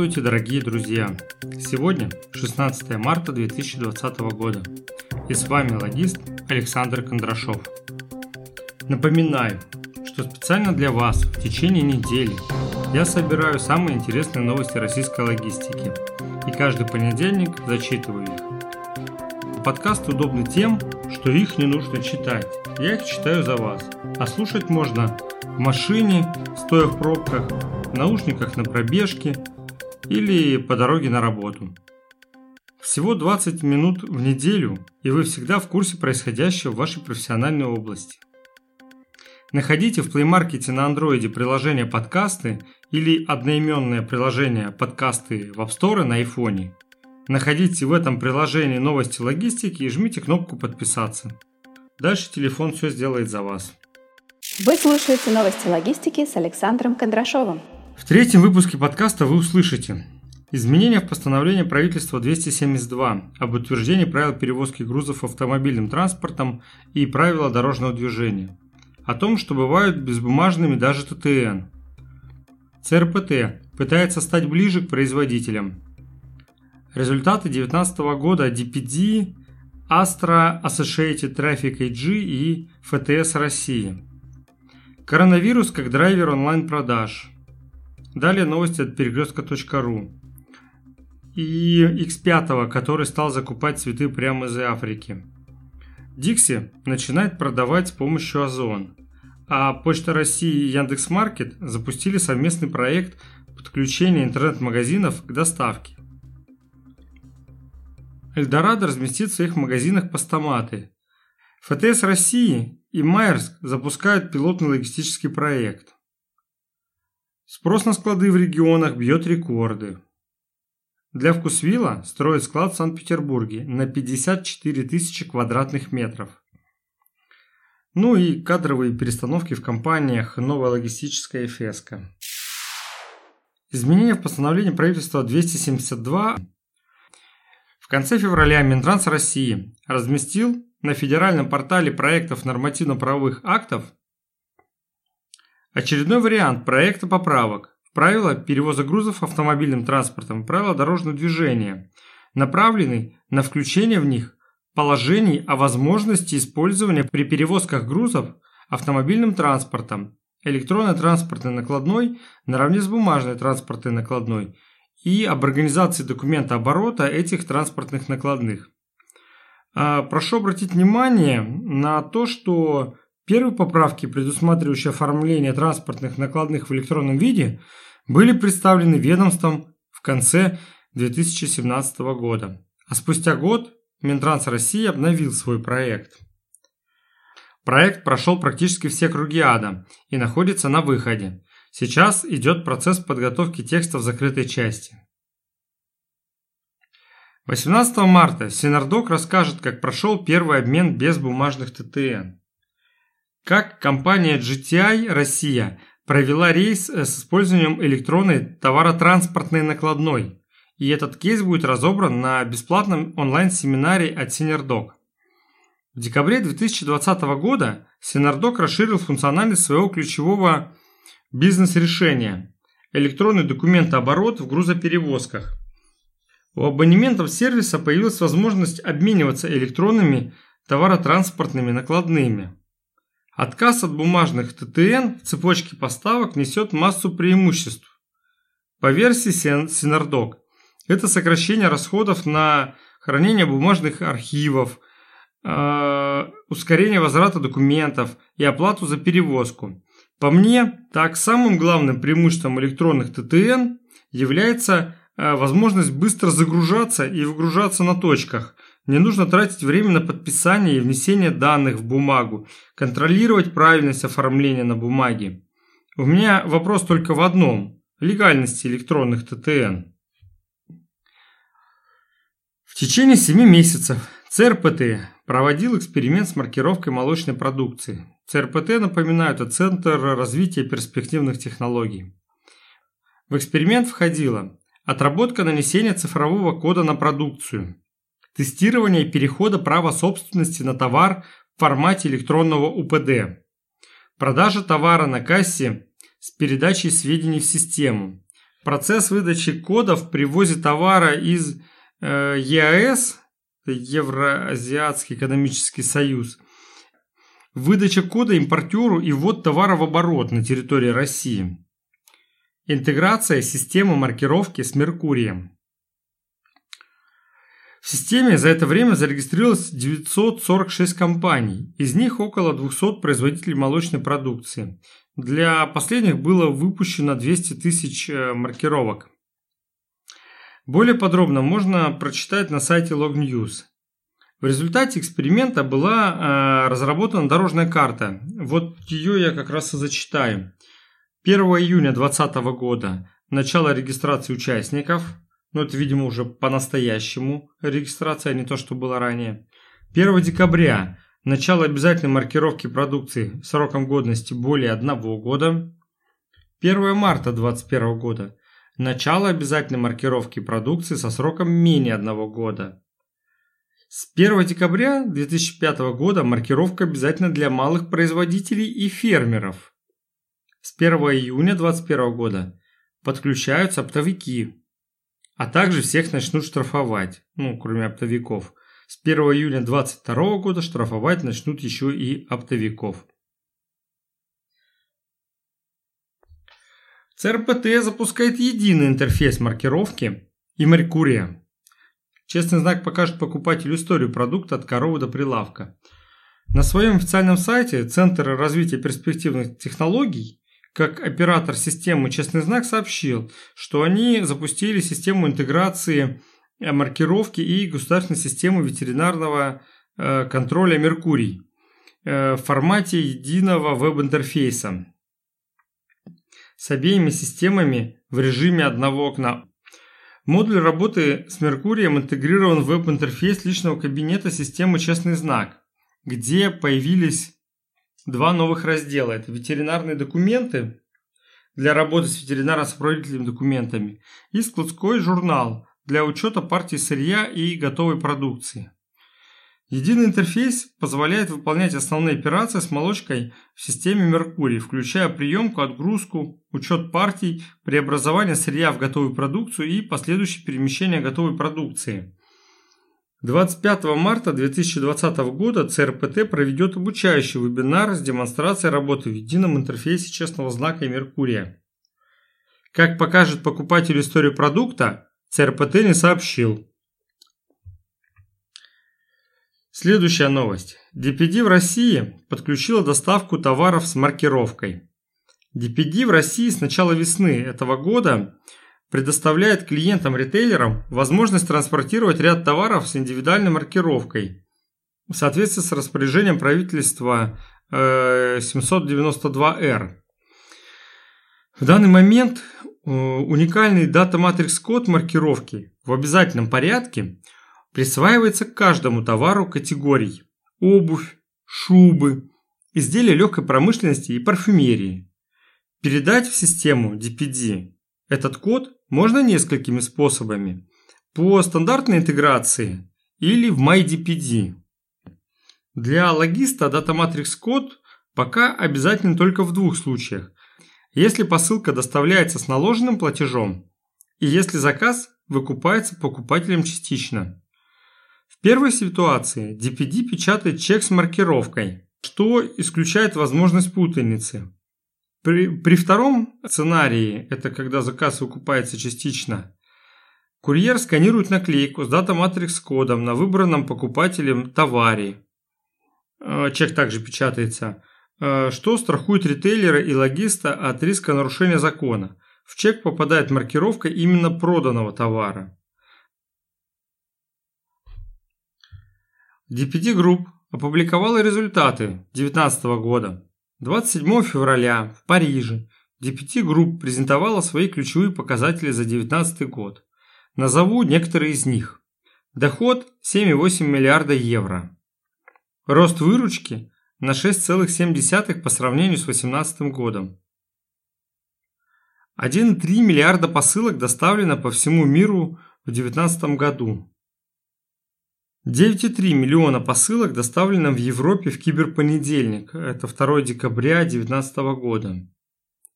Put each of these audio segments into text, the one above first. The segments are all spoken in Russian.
Здравствуйте, дорогие друзья! Сегодня 16 марта 2020 года и с вами логист Александр Кондрашов. Напоминаю, что специально для вас в течение недели я собираю самые интересные новости российской логистики и каждый понедельник зачитываю их. Подкасты удобны тем, что их не нужно читать. Я их читаю за вас. А слушать можно в машине, стоя в пробках, в наушниках на пробежке или по дороге на работу. Всего 20 минут в неделю, и вы всегда в курсе происходящего в вашей профессиональной области. Находите в Play Market на андроиде приложение подкасты или одноименное приложение подкасты в App Store на iPhone. Находите в этом приложении новости логистики и жмите кнопку подписаться. Дальше телефон все сделает за вас. Вы слушаете новости логистики с Александром Кондрашовым. В третьем выпуске подкаста вы услышите Изменения в постановлении правительства 272 об утверждении правил перевозки грузов автомобильным транспортом и правила дорожного движения. О том, что бывают безбумажными даже ТТН. ЦРПТ пытается стать ближе к производителям. Результаты 2019 года DPD, Astra Associated Traffic AG и ФТС России. Коронавирус как драйвер онлайн-продаж – Далее новости от перекрестка.ру. И X5, который стал закупать цветы прямо из Африки. Дикси начинает продавать с помощью Озон. А Почта России и Яндекс.Маркет запустили совместный проект подключения интернет-магазинов к доставке. Эльдорадо разместит в своих магазинах постаматы. ФТС России и Майерск запускают пилотный логистический проект – Спрос на склады в регионах бьет рекорды. Для Вкусвилла строят склад в Санкт-Петербурге на 54 тысячи квадратных метров. Ну и кадровые перестановки в компаниях «Новая логистическая феска». Изменения в постановлении правительства 272 в конце февраля Минтранс России разместил на федеральном портале проектов нормативно-правовых актов Очередной вариант проекта поправок в правила перевоза грузов автомобильным транспортом, правила дорожного движения, направленный на включение в них положений о возможности использования при перевозках грузов автомобильным транспортом, электронной транспортной накладной наравне с бумажной транспортной накладной и об организации документа оборота этих транспортных накладных. А, прошу обратить внимание на то, что Первые поправки, предусматривающие оформление транспортных накладных в электронном виде, были представлены ведомством в конце 2017 года. А спустя год Минтранс России обновил свой проект. Проект прошел практически все круги ада и находится на выходе. Сейчас идет процесс подготовки текста в закрытой части. 18 марта Синардок расскажет, как прошел первый обмен без бумажных ТТН. Как компания GTI Россия провела рейс э, с использованием электронной товаротранспортной накладной. И этот кейс будет разобран на бесплатном онлайн-семинаре от Synerdoc. В декабре 2020 года Synerdoc расширил функциональность своего ключевого бизнес-решения – электронный документооборот в грузоперевозках. У абонементов сервиса появилась возможность обмениваться электронными товаротранспортными накладными – Отказ от бумажных ТТН в цепочке поставок несет массу преимуществ. По версии Синардок, это сокращение расходов на хранение бумажных архивов, э, ускорение возврата документов и оплату за перевозку. По мне, так самым главным преимуществом электронных ТТН является э, возможность быстро загружаться и выгружаться на точках – не нужно тратить время на подписание и внесение данных в бумагу, контролировать правильность оформления на бумаге. У меня вопрос только в одном – легальности электронных ТТН. В течение 7 месяцев ЦРПТ проводил эксперимент с маркировкой молочной продукции. ЦРПТ, напоминаю, это Центр развития перспективных технологий. В эксперимент входила отработка нанесения цифрового кода на продукцию, тестирование перехода права собственности на товар в формате электронного УПД, продажа товара на кассе с передачей сведений в систему, Процесс выдачи кодов при ввозе товара из э, ЕАЭС, Евроазиатский экономический союз, выдача кода импортеру и ввод товара в оборот на территории России. Интеграция системы маркировки с Меркурием. В системе за это время зарегистрировалось 946 компаний, из них около 200 производителей молочной продукции. Для последних было выпущено 200 тысяч э, маркировок. Более подробно можно прочитать на сайте Log News. В результате эксперимента была э, разработана дорожная карта. Вот ее я как раз и зачитаю. 1 июня 2020 года начало регистрации участников – ну, это, видимо, уже по-настоящему регистрация, а не то, что было ранее. 1 декабря – начало обязательной маркировки продукции сроком годности более одного года. 1 марта 2021 года – начало обязательной маркировки продукции со сроком менее одного года. С 1 декабря 2005 года маркировка обязательна для малых производителей и фермеров. С 1 июня 2021 года подключаются оптовики, а также всех начнут штрафовать, ну, кроме оптовиков. С 1 июля 2022 года штрафовать начнут еще и оптовиков. ЦРПТ запускает единый интерфейс маркировки и Меркурия. Честный знак покажет покупателю историю продукта от коровы до прилавка. На своем официальном сайте Центр развития перспективных технологий как оператор системы «Честный знак» сообщил, что они запустили систему интеграции э, маркировки и государственной системы ветеринарного э, контроля «Меркурий» э, в формате единого веб-интерфейса с обеими системами в режиме одного окна. Модуль работы с Меркурием интегрирован в веб-интерфейс личного кабинета системы «Честный знак», где появились два новых раздела. Это ветеринарные документы для работы с ветеринарно-сопроводительными документами и складской журнал для учета партии сырья и готовой продукции. Единый интерфейс позволяет выполнять основные операции с молочкой в системе Меркурий, включая приемку, отгрузку, учет партий, преобразование сырья в готовую продукцию и последующее перемещение готовой продукции. 25 марта 2020 года ЦРПТ проведет обучающий вебинар с демонстрацией работы в едином интерфейсе честного знака и Меркурия. Как покажет покупателю историю продукта, ЦРПТ не сообщил. Следующая новость. DPD в России подключила доставку товаров с маркировкой. DPD в России с начала весны этого года предоставляет клиентам-ритейлерам возможность транспортировать ряд товаров с индивидуальной маркировкой в соответствии с распоряжением правительства 792R. Э, в данный момент э, уникальный дата матрикс код маркировки в обязательном порядке присваивается к каждому товару категорий обувь, шубы, изделия легкой промышленности и парфюмерии. Передать в систему DPD этот код можно несколькими способами. По стандартной интеграции или в MyDPD. Для логиста Data Matrix код пока обязателен только в двух случаях. Если посылка доставляется с наложенным платежом и если заказ выкупается покупателем частично. В первой ситуации DPD печатает чек с маркировкой, что исключает возможность путаницы. При, при втором сценарии, это когда заказ выкупается частично, курьер сканирует наклейку с дата-матрикс-кодом на выбранном покупателем товаре. Э, чек также печатается, э, что страхует ритейлера и логиста от риска нарушения закона. В чек попадает маркировка именно проданного товара. DPD Group опубликовала результаты 2019 года. 27 февраля в Париже DPT Group презентовала свои ключевые показатели за 2019 год. Назову некоторые из них. Доход 7,8 миллиарда евро. Рост выручки на 6,7 по сравнению с 2018 годом. 1,3 миллиарда посылок доставлено по всему миру в 2019 году. 9,3 миллиона посылок доставлено в Европе в киберпонедельник, это 2 декабря 2019 года.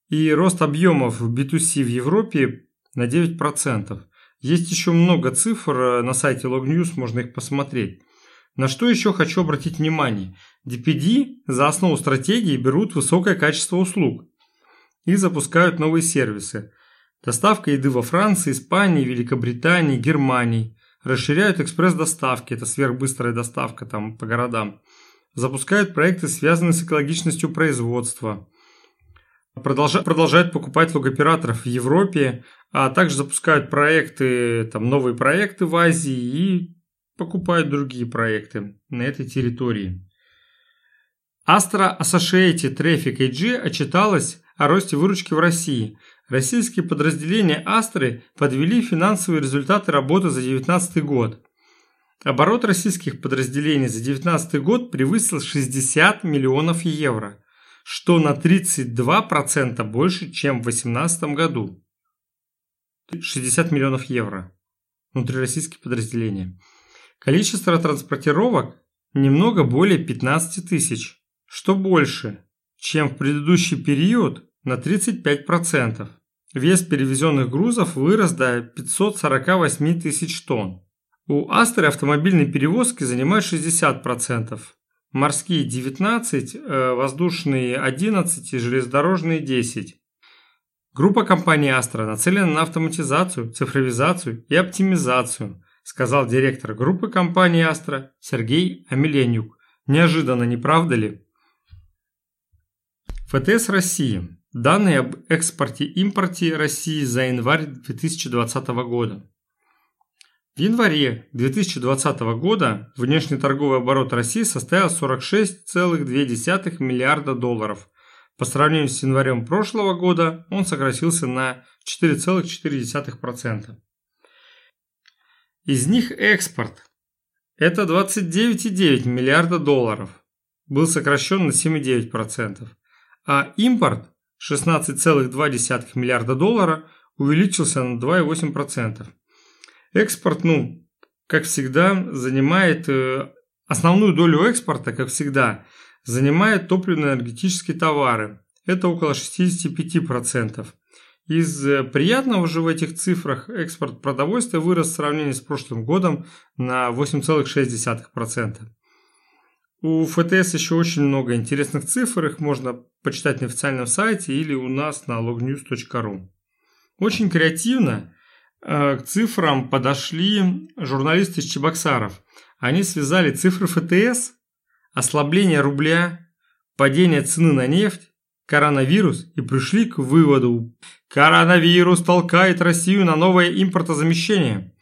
И рост объемов в B2C в Европе на 9%. Есть еще много цифр э, на сайте Lognews, можно их посмотреть. На что еще хочу обратить внимание. DPD за основу стратегии берут высокое качество услуг и запускают новые сервисы. Доставка еды во Франции, Испании, Великобритании, Германии. Расширяют экспресс-доставки, это сверхбыстрая доставка там по городам. Запускают проекты, связанные с экологичностью производства. Продолжают, продолжают покупать логоператоров в Европе, а также запускают проекты, там новые проекты в Азии и покупают другие проекты на этой территории. Astra Associated Traffic AG отчиталась о росте выручки в России. Российские подразделения Астры подвели финансовые результаты работы за 2019 год. Оборот российских подразделений за 2019 год превысил 60 миллионов евро, что на 32% больше, чем в 2018 году. 60 миллионов евро. Внутрироссийские подразделения. Количество транспортировок немного более 15 тысяч, что больше, чем в предыдущий период на 35%. Вес перевезенных грузов вырос до 548 тысяч тонн. У Астры автомобильные перевозки занимают 60%, морские 19%, э, воздушные 11% и железнодорожные 10%. Группа компании Астра нацелена на автоматизацию, цифровизацию и оптимизацию, сказал директор группы компании Астра Сергей Амеленюк. Неожиданно, не правда ли? ФТС России. Данные об экспорте-импорте России за январь 2020 года. В январе 2020 года внешний торговый оборот России составил 46,2 миллиарда долларов, по сравнению с январем прошлого года он сократился на 4,4%. Из них экспорт – это 29,9 миллиарда долларов, был сокращен на 7,9%, а импорт – 16,2 миллиарда долларов увеличился на 2,8%. Экспорт, ну, как всегда, занимает э, основную долю экспорта, как всегда – занимает топливно-энергетические товары. Это около 65%. Из э, приятного же в этих цифрах экспорт продовольствия вырос в сравнении с прошлым годом на 8,6%. У ФТС еще очень много интересных цифр, их можно почитать на официальном сайте или у нас на lognews.ru. Очень креативно э, к цифрам подошли журналисты из Чебоксаров. Они связали цифры ФТС ослабление рубля, падение цены на нефть, коронавирус и пришли к выводу «Коронавирус толкает Россию на новое импортозамещение».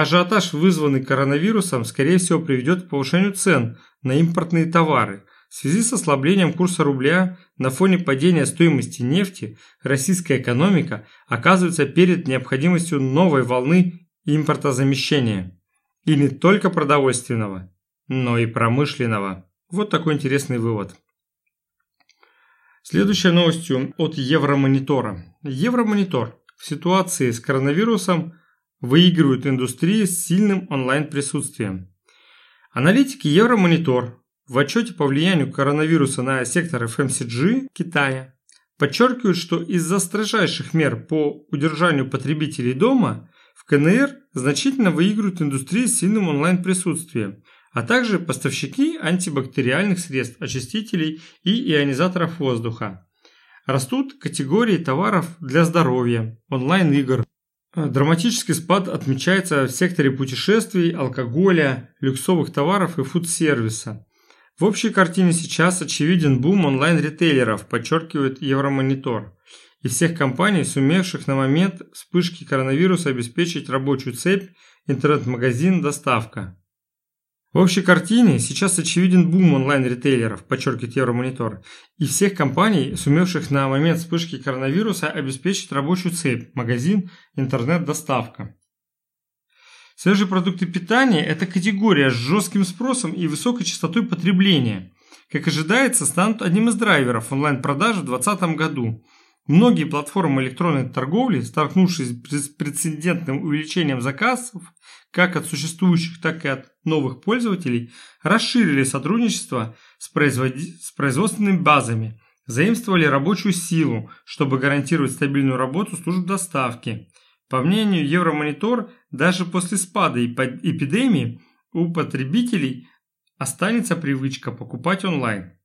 Ажиотаж, вызванный коронавирусом, скорее всего приведет к повышению цен на импортные товары. В связи с ослаблением курса рубля на фоне падения стоимости нефти российская экономика оказывается перед необходимостью новой волны импортозамещения. И не только продовольственного, но и промышленного. Вот такой интересный вывод. Следующая новостью от Евромонитора. Евромонитор в ситуации с коронавирусом выигрывает индустрии с сильным онлайн-присутствием. Аналитики Евромонитор в отчете по влиянию коронавируса на сектор FMCG Китая подчеркивают, что из-за строжайших мер по удержанию потребителей дома в КНР значительно выигрывают индустрии с сильным онлайн-присутствием – а также поставщики антибактериальных средств, очистителей и ионизаторов воздуха. Растут категории товаров для здоровья, онлайн-игр. Драматический спад отмечается в секторе путешествий, алкоголя, люксовых товаров и фуд-сервиса. В общей картине сейчас очевиден бум онлайн-ритейлеров, подчеркивает Евромонитор, и всех компаний, сумевших на момент вспышки коронавируса обеспечить рабочую цепь, интернет-магазин, доставка. В общей картине сейчас очевиден бум онлайн-ритейлеров, подчеркивает Евромонитор, и всех компаний, сумевших на момент вспышки коронавируса обеспечить рабочую цепь, магазин, интернет-доставка. Свежие продукты питания – это категория с жестким спросом и высокой частотой потребления. Как ожидается, станут одним из драйверов онлайн-продажи в 2020 году. Многие платформы электронной торговли, столкнувшись с прецедентным увеличением заказов, как от существующих, так и от новых пользователей, расширили сотрудничество с, производи... с производственными базами, заимствовали рабочую силу, чтобы гарантировать стабильную работу служб доставки, По мнению Евромонитор, даже после спада эпидемии у потребителей останется привычка покупать онлайн.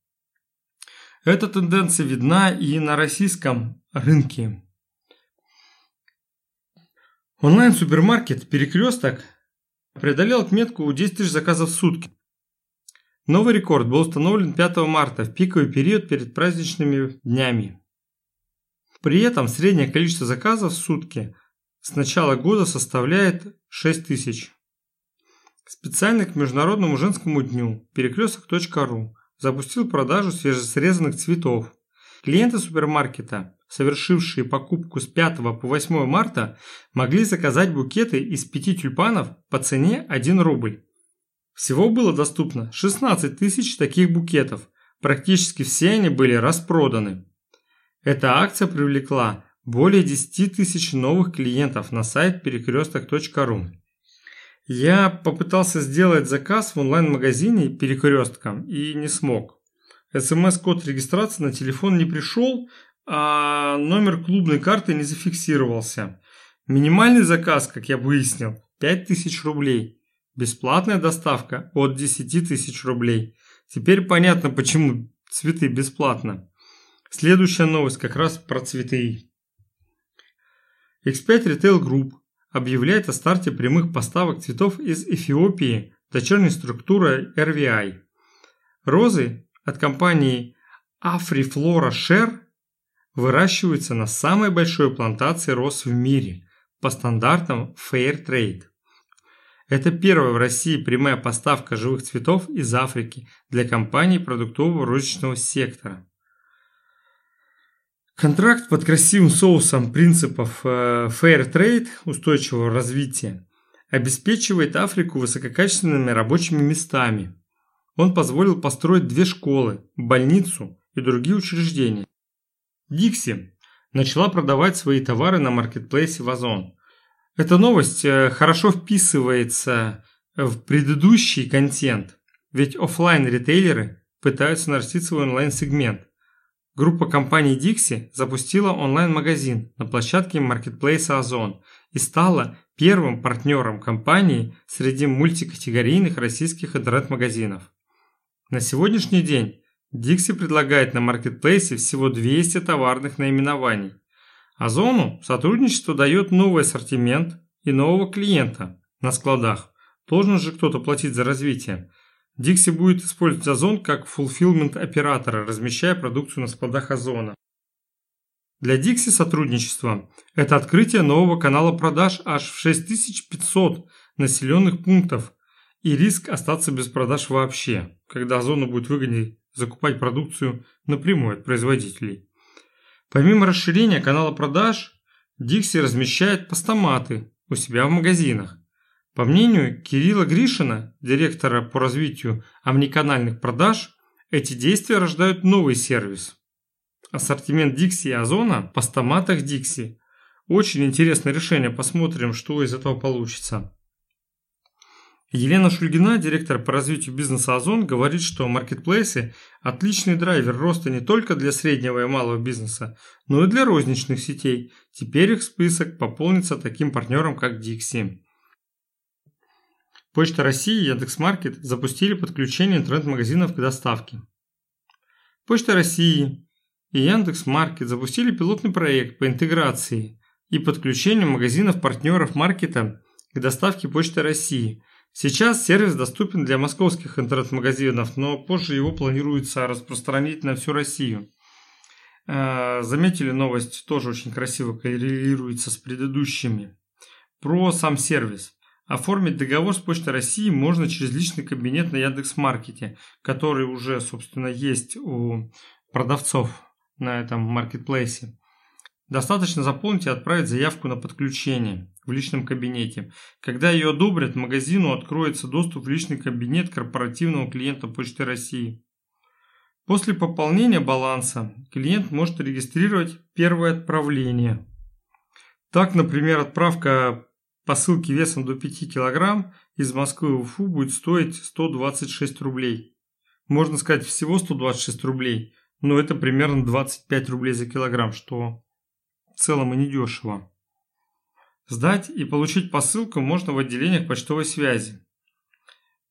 Эта тенденция видна и на российском рынке. Онлайн-супермаркет «Перекресток» преодолел отметку 10 тысяч заказов в сутки. Новый рекорд был установлен 5 марта в пиковый период перед праздничными днями. При этом среднее количество заказов в сутки с начала года составляет 6 тысяч. Специально к Международному женскому дню перекресток.ру запустил продажу свежесрезанных цветов. Клиенты супермаркета, совершившие покупку с 5 по 8 марта, могли заказать букеты из 5 тюльпанов по цене 1 рубль. Всего было доступно 16 тысяч таких букетов, практически все они были распроданы. Эта акция привлекла более 10 тысяч новых клиентов на сайт перекресток.ру. Я попытался сделать заказ в онлайн-магазине перекрестком и не смог. СМС-код регистрации на телефон не пришел, а номер клубной карты не зафиксировался. Минимальный заказ, как я выяснил, 5000 рублей. Бесплатная доставка от 10 тысяч рублей. Теперь понятно, почему цветы бесплатно. Следующая новость как раз про цветы. X5 Retail Group объявляет о старте прямых поставок цветов из Эфиопии дочерней структуры RVI. Розы от компании Afriflora Share выращиваются на самой большой плантации роз в мире по стандартам Fair Trade. Это первая в России прямая поставка живых цветов из Африки для компаний продуктового розничного сектора. Контракт под красивым соусом принципов э, Fair Trade, устойчивого развития, обеспечивает Африку высококачественными рабочими местами. Он позволил построить две школы, больницу и другие учреждения. Дикси начала продавать свои товары на маркетплейсе в Озон. Эта новость э, хорошо вписывается в предыдущий контент, ведь офлайн ритейлеры пытаются нарастить свой онлайн-сегмент. Группа компаний Dixie запустила онлайн-магазин на площадке маркетплейса Озон и стала первым партнером компании среди мультикатегорийных российских интернет-магазинов. На сегодняшний день Dixie предлагает на маркетплейсе всего 200 товарных наименований, Озону сотрудничество дает новый ассортимент и нового клиента на складах. Должен же кто-то платить за развитие. Dixie будет использовать Озон как фулфилмент оператора, размещая продукцию на складах Озона. Для Dixie сотрудничество – это открытие нового канала продаж аж в 6500 населенных пунктов и риск остаться без продаж вообще, когда Озону будет выгоднее закупать продукцию напрямую от производителей. Помимо расширения канала продаж, Dixie размещает постаматы у себя в магазинах. По мнению Кирилла Гришина, директора по развитию омниканальных продаж, эти действия рождают новый сервис. Ассортимент Dixie и Озона в постаматах Dixie. Очень интересное решение, посмотрим, что из этого получится. Елена Шульгина, директор по развитию бизнеса Озон, говорит, что маркетплейсы – отличный драйвер роста не только для среднего и малого бизнеса, но и для розничных сетей. Теперь их список пополнится таким партнером, как Dixie. Почта России и Яндекс.Маркет запустили подключение интернет-магазинов к доставке. Почта России и Яндекс.Маркет запустили пилотный проект по интеграции и подключению магазинов-партнеров маркета к доставке Почты России – Сейчас сервис доступен для московских интернет-магазинов, но позже его планируется распространить на всю Россию. Э, заметили новость, тоже очень красиво коррелируется с предыдущими. Про сам сервис. Оформить договор с Почтой России можно через личный кабинет на Яндекс.Маркете, который уже, собственно, есть у продавцов на этом маркетплейсе. Достаточно заполнить и отправить заявку на подключение в личном кабинете. Когда ее одобрят, магазину откроется доступ в личный кабинет корпоративного клиента Почты России. После пополнения баланса клиент может регистрировать первое отправление. Так, например, отправка посылки весом до 5 кг из Москвы в Уфу будет стоить 126 рублей. Можно сказать всего 126 рублей, но это примерно 25 рублей за килограмм, что целом и недешево. Сдать и получить посылку можно в отделениях почтовой связи.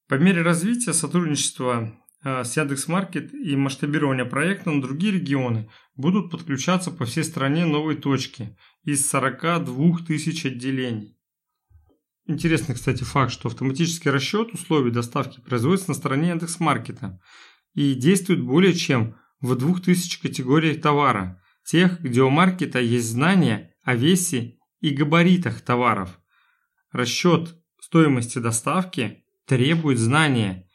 По мере развития сотрудничества э, с Яндекс.Маркет и масштабирования проекта на другие регионы будут подключаться по всей стране новые точки из 42 тысяч отделений. Интересный, кстати, факт, что автоматический расчет условий доставки производится на стороне Яндекс.Маркета и действует более чем в 2000 категориях товара, тех, где у маркета есть знания о весе и габаритах товаров. Расчет стоимости доставки требует знания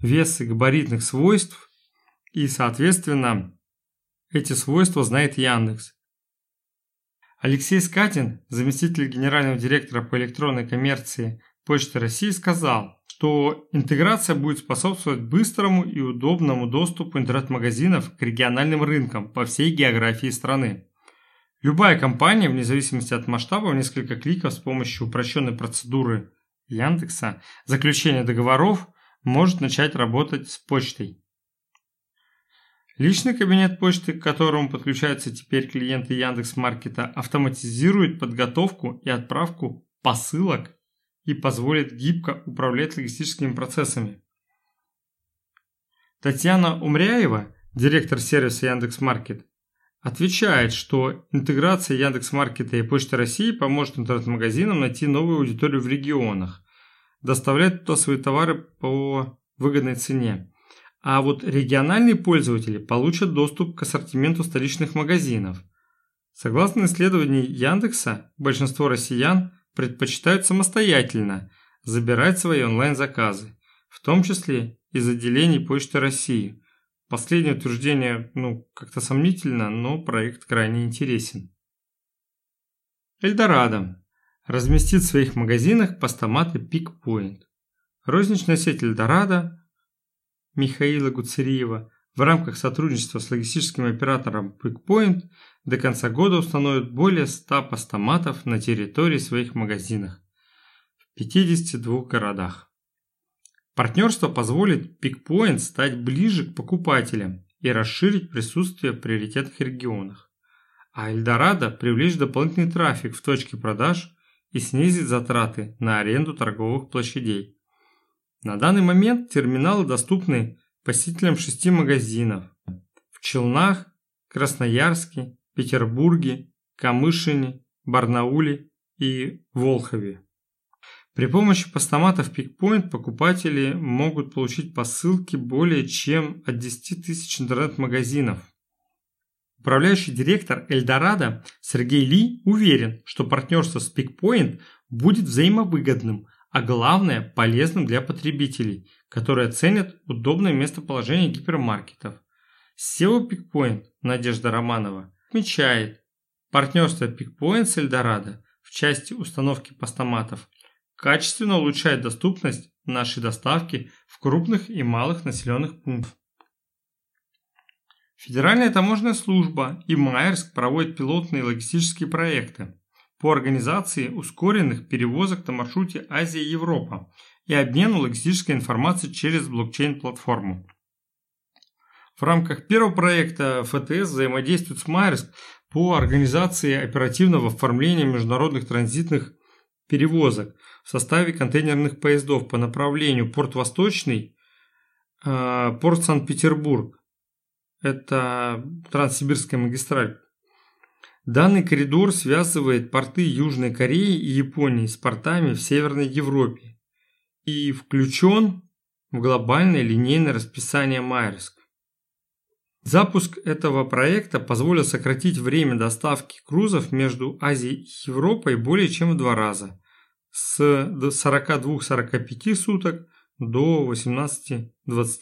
веса габаритных свойств и, соответственно, эти свойства знает Яндекс. Алексей Скатин, заместитель генерального директора по электронной коммерции Почты России, сказал, что интеграция будет способствовать быстрому и удобному доступу интернет-магазинов к региональным рынкам по всей географии страны. Любая компания, вне зависимости от масштаба, в несколько кликов с помощью упрощенной процедуры Яндекса заключения договоров может начать работать с почтой. Личный кабинет почты, к которому подключаются теперь клиенты Яндекс.Маркета, автоматизирует подготовку и отправку посылок и позволит гибко управлять логистическими процессами. Татьяна Умряева, директор сервиса Яндекс.Маркет, отвечает, что интеграция Яндекс.Маркета и Почты России поможет интернет-магазинам найти новую аудиторию в регионах, доставлять туда свои товары по выгодной цене. А вот региональные пользователи получат доступ к ассортименту столичных магазинов. Согласно исследованию Яндекса, большинство россиян предпочитают самостоятельно забирать свои онлайн-заказы, в том числе из отделений Почты России – Последнее утверждение, ну, как-то сомнительно, но проект крайне интересен. Эльдорадо разместит в своих магазинах постаматы PickPoint. Розничная сеть Эльдорадо Михаила Гуцериева в рамках сотрудничества с логистическим оператором PickPoint до конца года установит более 100 постаматов на территории своих магазинов в 52 городах. Партнерство позволит PickPoint стать ближе к покупателям и расширить присутствие в приоритетных регионах. А Эльдорадо привлечь дополнительный трафик в точке продаж и снизить затраты на аренду торговых площадей. На данный момент терминалы доступны посетителям шести магазинов в Челнах, Красноярске, Петербурге, Камышине, Барнауле и Волхове. При помощи постаматов PickPoint покупатели могут получить посылки более чем от 10 тысяч интернет-магазинов. Управляющий директор Эльдорадо Сергей Ли уверен, что партнерство с PickPoint будет взаимовыгодным, а главное полезным для потребителей, которые оценят удобное местоположение гипермаркетов. SEO PickPoint Надежда Романова отмечает, партнерство PickPoint с Эльдорадо в части установки постаматов качественно улучшает доступность нашей доставки в крупных и малых населенных пунктах. Федеральная таможенная служба и Майерск проводят пилотные логистические проекты по организации ускоренных перевозок на маршруте Азия-Европа и обмену логистической информацией через блокчейн-платформу. В рамках первого проекта ФТС взаимодействует с Майерск по организации оперативного оформления международных транзитных перевозок в составе контейнерных поездов по направлению Порт Восточный, э, Порт Санкт-Петербург. Это Транссибирская магистраль. Данный коридор связывает порты Южной Кореи и Японии с портами в Северной Европе и включен в глобальное линейное расписание Майерск. Запуск этого проекта позволил сократить время доставки грузов между Азией и Европой более чем в два раза с 42-45 суток до 18-20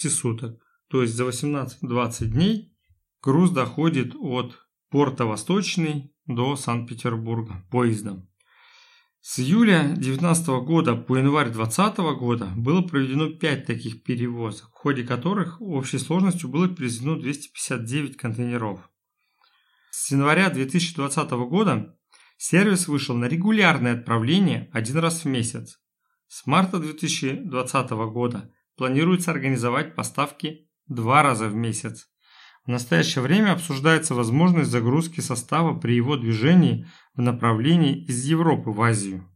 суток. То есть за 18-20 дней груз доходит от порта Восточный до Санкт-Петербурга поездом. С июля 2019 года по январь 2020 года было проведено 5 таких перевозок, в ходе которых общей сложностью было перевезено 259 контейнеров. С января 2020 года Сервис вышел на регулярное отправление один раз в месяц. С марта 2020 года планируется организовать поставки два раза в месяц. В настоящее время обсуждается возможность загрузки состава при его движении в направлении из Европы в Азию.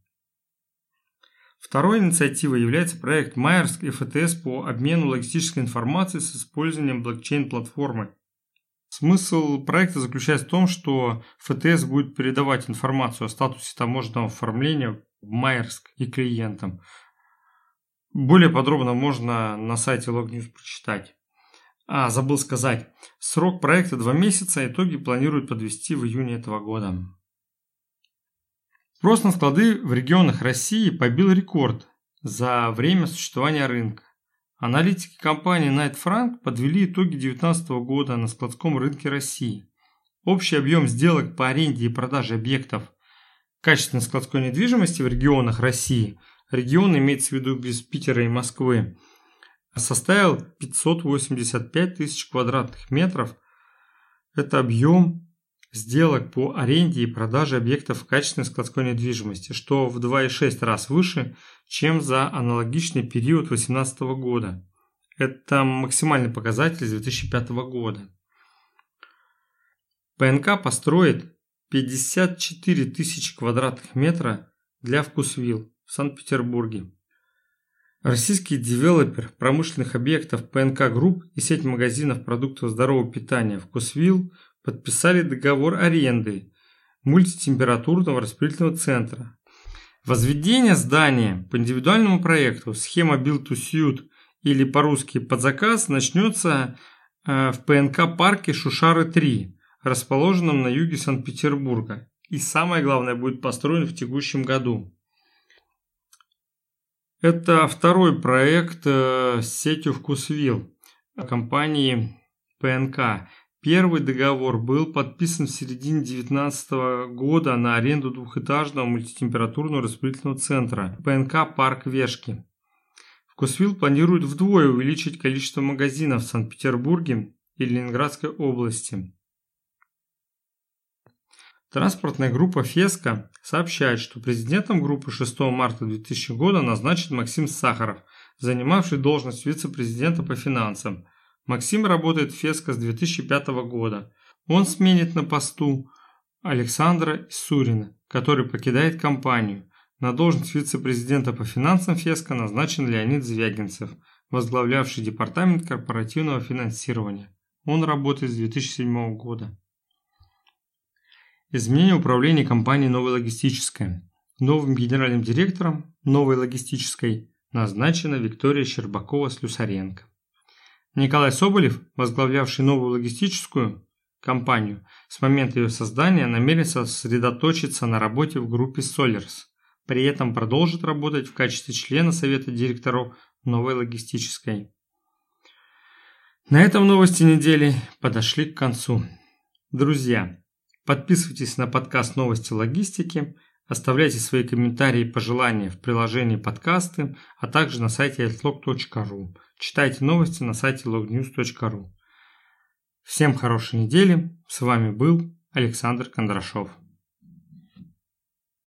Второй инициативой является проект Майерск и ФТС по обмену логистической информацией с использованием блокчейн-платформы. Смысл проекта заключается в том, что ФТС будет передавать информацию о статусе таможенного оформления в Майерск и клиентам. Более подробно можно на сайте LogNews прочитать. А, забыл сказать, срок проекта 2 месяца, итоги планируют подвести в июне этого года. Спрос на склады в регионах России побил рекорд за время существования рынка. Аналитики компании Knight Frank подвели итоги 2019 года на складском рынке России. Общий объем сделок по аренде и продаже объектов качественной складской недвижимости в регионах России, регион имеется в виду без Питера и Москвы, составил 585 тысяч квадратных метров. Это объем сделок по аренде и продаже объектов качественной складской недвижимости, что в 2,6 раз выше, чем за аналогичный период 2018 года. Это максимальный показатель с 2005 года. ПНК построит 54 тысячи квадратных метра для Вкусвилл в Санкт-Петербурге. Российский девелопер промышленных объектов ПНК Групп и сеть магазинов продуктов здорового питания «Вкусвилл» подписали договор аренды мультитемпературного распределительного центра. Возведение здания по индивидуальному проекту схема Build to Suit или по-русски под заказ начнется э, в ПНК парке Шушары-3, расположенном на юге Санкт-Петербурга. И самое главное, будет построен в текущем году. Это второй проект э, с сетью Вкусвилл компании ПНК. Первый договор был подписан в середине 2019 года на аренду двухэтажного мультитемпературного распределительного центра ПНК «Парк Вешки». Вкусвилл планирует вдвое увеличить количество магазинов в Санкт-Петербурге и Ленинградской области. Транспортная группа «Феска» сообщает, что президентом группы 6 марта 2000 года назначен Максим Сахаров, занимавший должность вице-президента по финансам – Максим работает в Феско с 2005 года. Он сменит на посту Александра Сурина, который покидает компанию. На должность вице-президента по финансам Феска назначен Леонид Звягинцев, возглавлявший департамент корпоративного финансирования. Он работает с 2007 года. Изменение управления компанией «Новая логистическая». Новым генеральным директором «Новой логистической» назначена Виктория Щербакова-Слюсаренко. Николай Соболев, возглавлявший новую логистическую компанию, с момента ее создания намерен сосредоточиться на работе в группе Solers. При этом продолжит работать в качестве члена совета директоров новой логистической. На этом новости недели подошли к концу. Друзья, подписывайтесь на подкаст «Новости логистики», оставляйте свои комментарии и пожелания в приложении подкасты, а также на сайте altlog.ru. Читайте новости на сайте lognews.ru. Всем хорошей недели. С вами был Александр Кондрашов.